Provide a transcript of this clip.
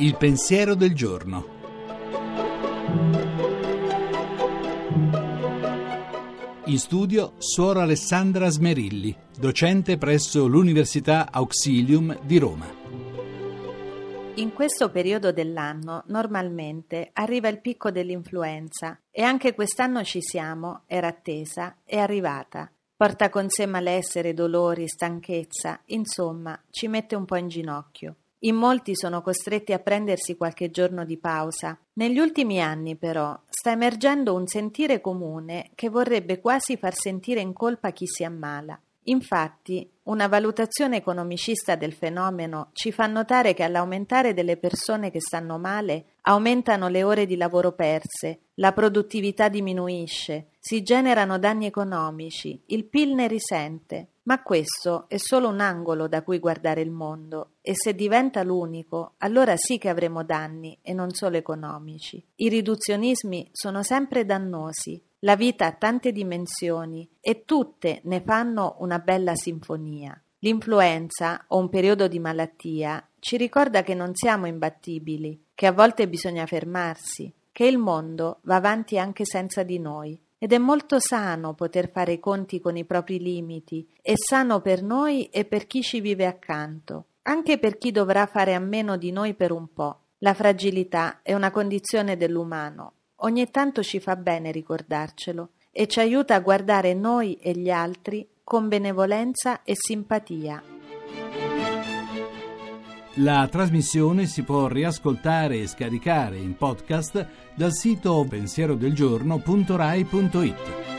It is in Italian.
Il pensiero del giorno. In studio Suora Alessandra Smerilli, docente presso l'Università Auxilium di Roma. In questo periodo dell'anno normalmente arriva il picco dell'influenza e anche quest'anno ci siamo, era attesa, è arrivata. Porta con sé malessere, dolori, stanchezza, insomma ci mette un po' in ginocchio. In molti sono costretti a prendersi qualche giorno di pausa. Negli ultimi anni, però, sta emergendo un sentire comune che vorrebbe quasi far sentire in colpa chi si ammala. Infatti, una valutazione economicista del fenomeno ci fa notare che all'aumentare delle persone che stanno male aumentano le ore di lavoro perse, la produttività diminuisce, si generano danni economici, il PIL ne risente. Ma questo è solo un angolo da cui guardare il mondo e se diventa l'unico, allora sì che avremo danni e non solo economici. I riduzionismi sono sempre dannosi. La vita ha tante dimensioni e tutte ne fanno una bella sinfonia. L'influenza o un periodo di malattia ci ricorda che non siamo imbattibili, che a volte bisogna fermarsi, che il mondo va avanti anche senza di noi ed è molto sano poter fare i conti con i propri limiti, è sano per noi e per chi ci vive accanto, anche per chi dovrà fare a meno di noi per un po'. La fragilità è una condizione dell'umano. Ogni tanto ci fa bene ricordarcelo e ci aiuta a guardare noi e gli altri con benevolenza e simpatia. La trasmissione si può riascoltare e scaricare in podcast dal sito pensierodelgiorno.rai.it.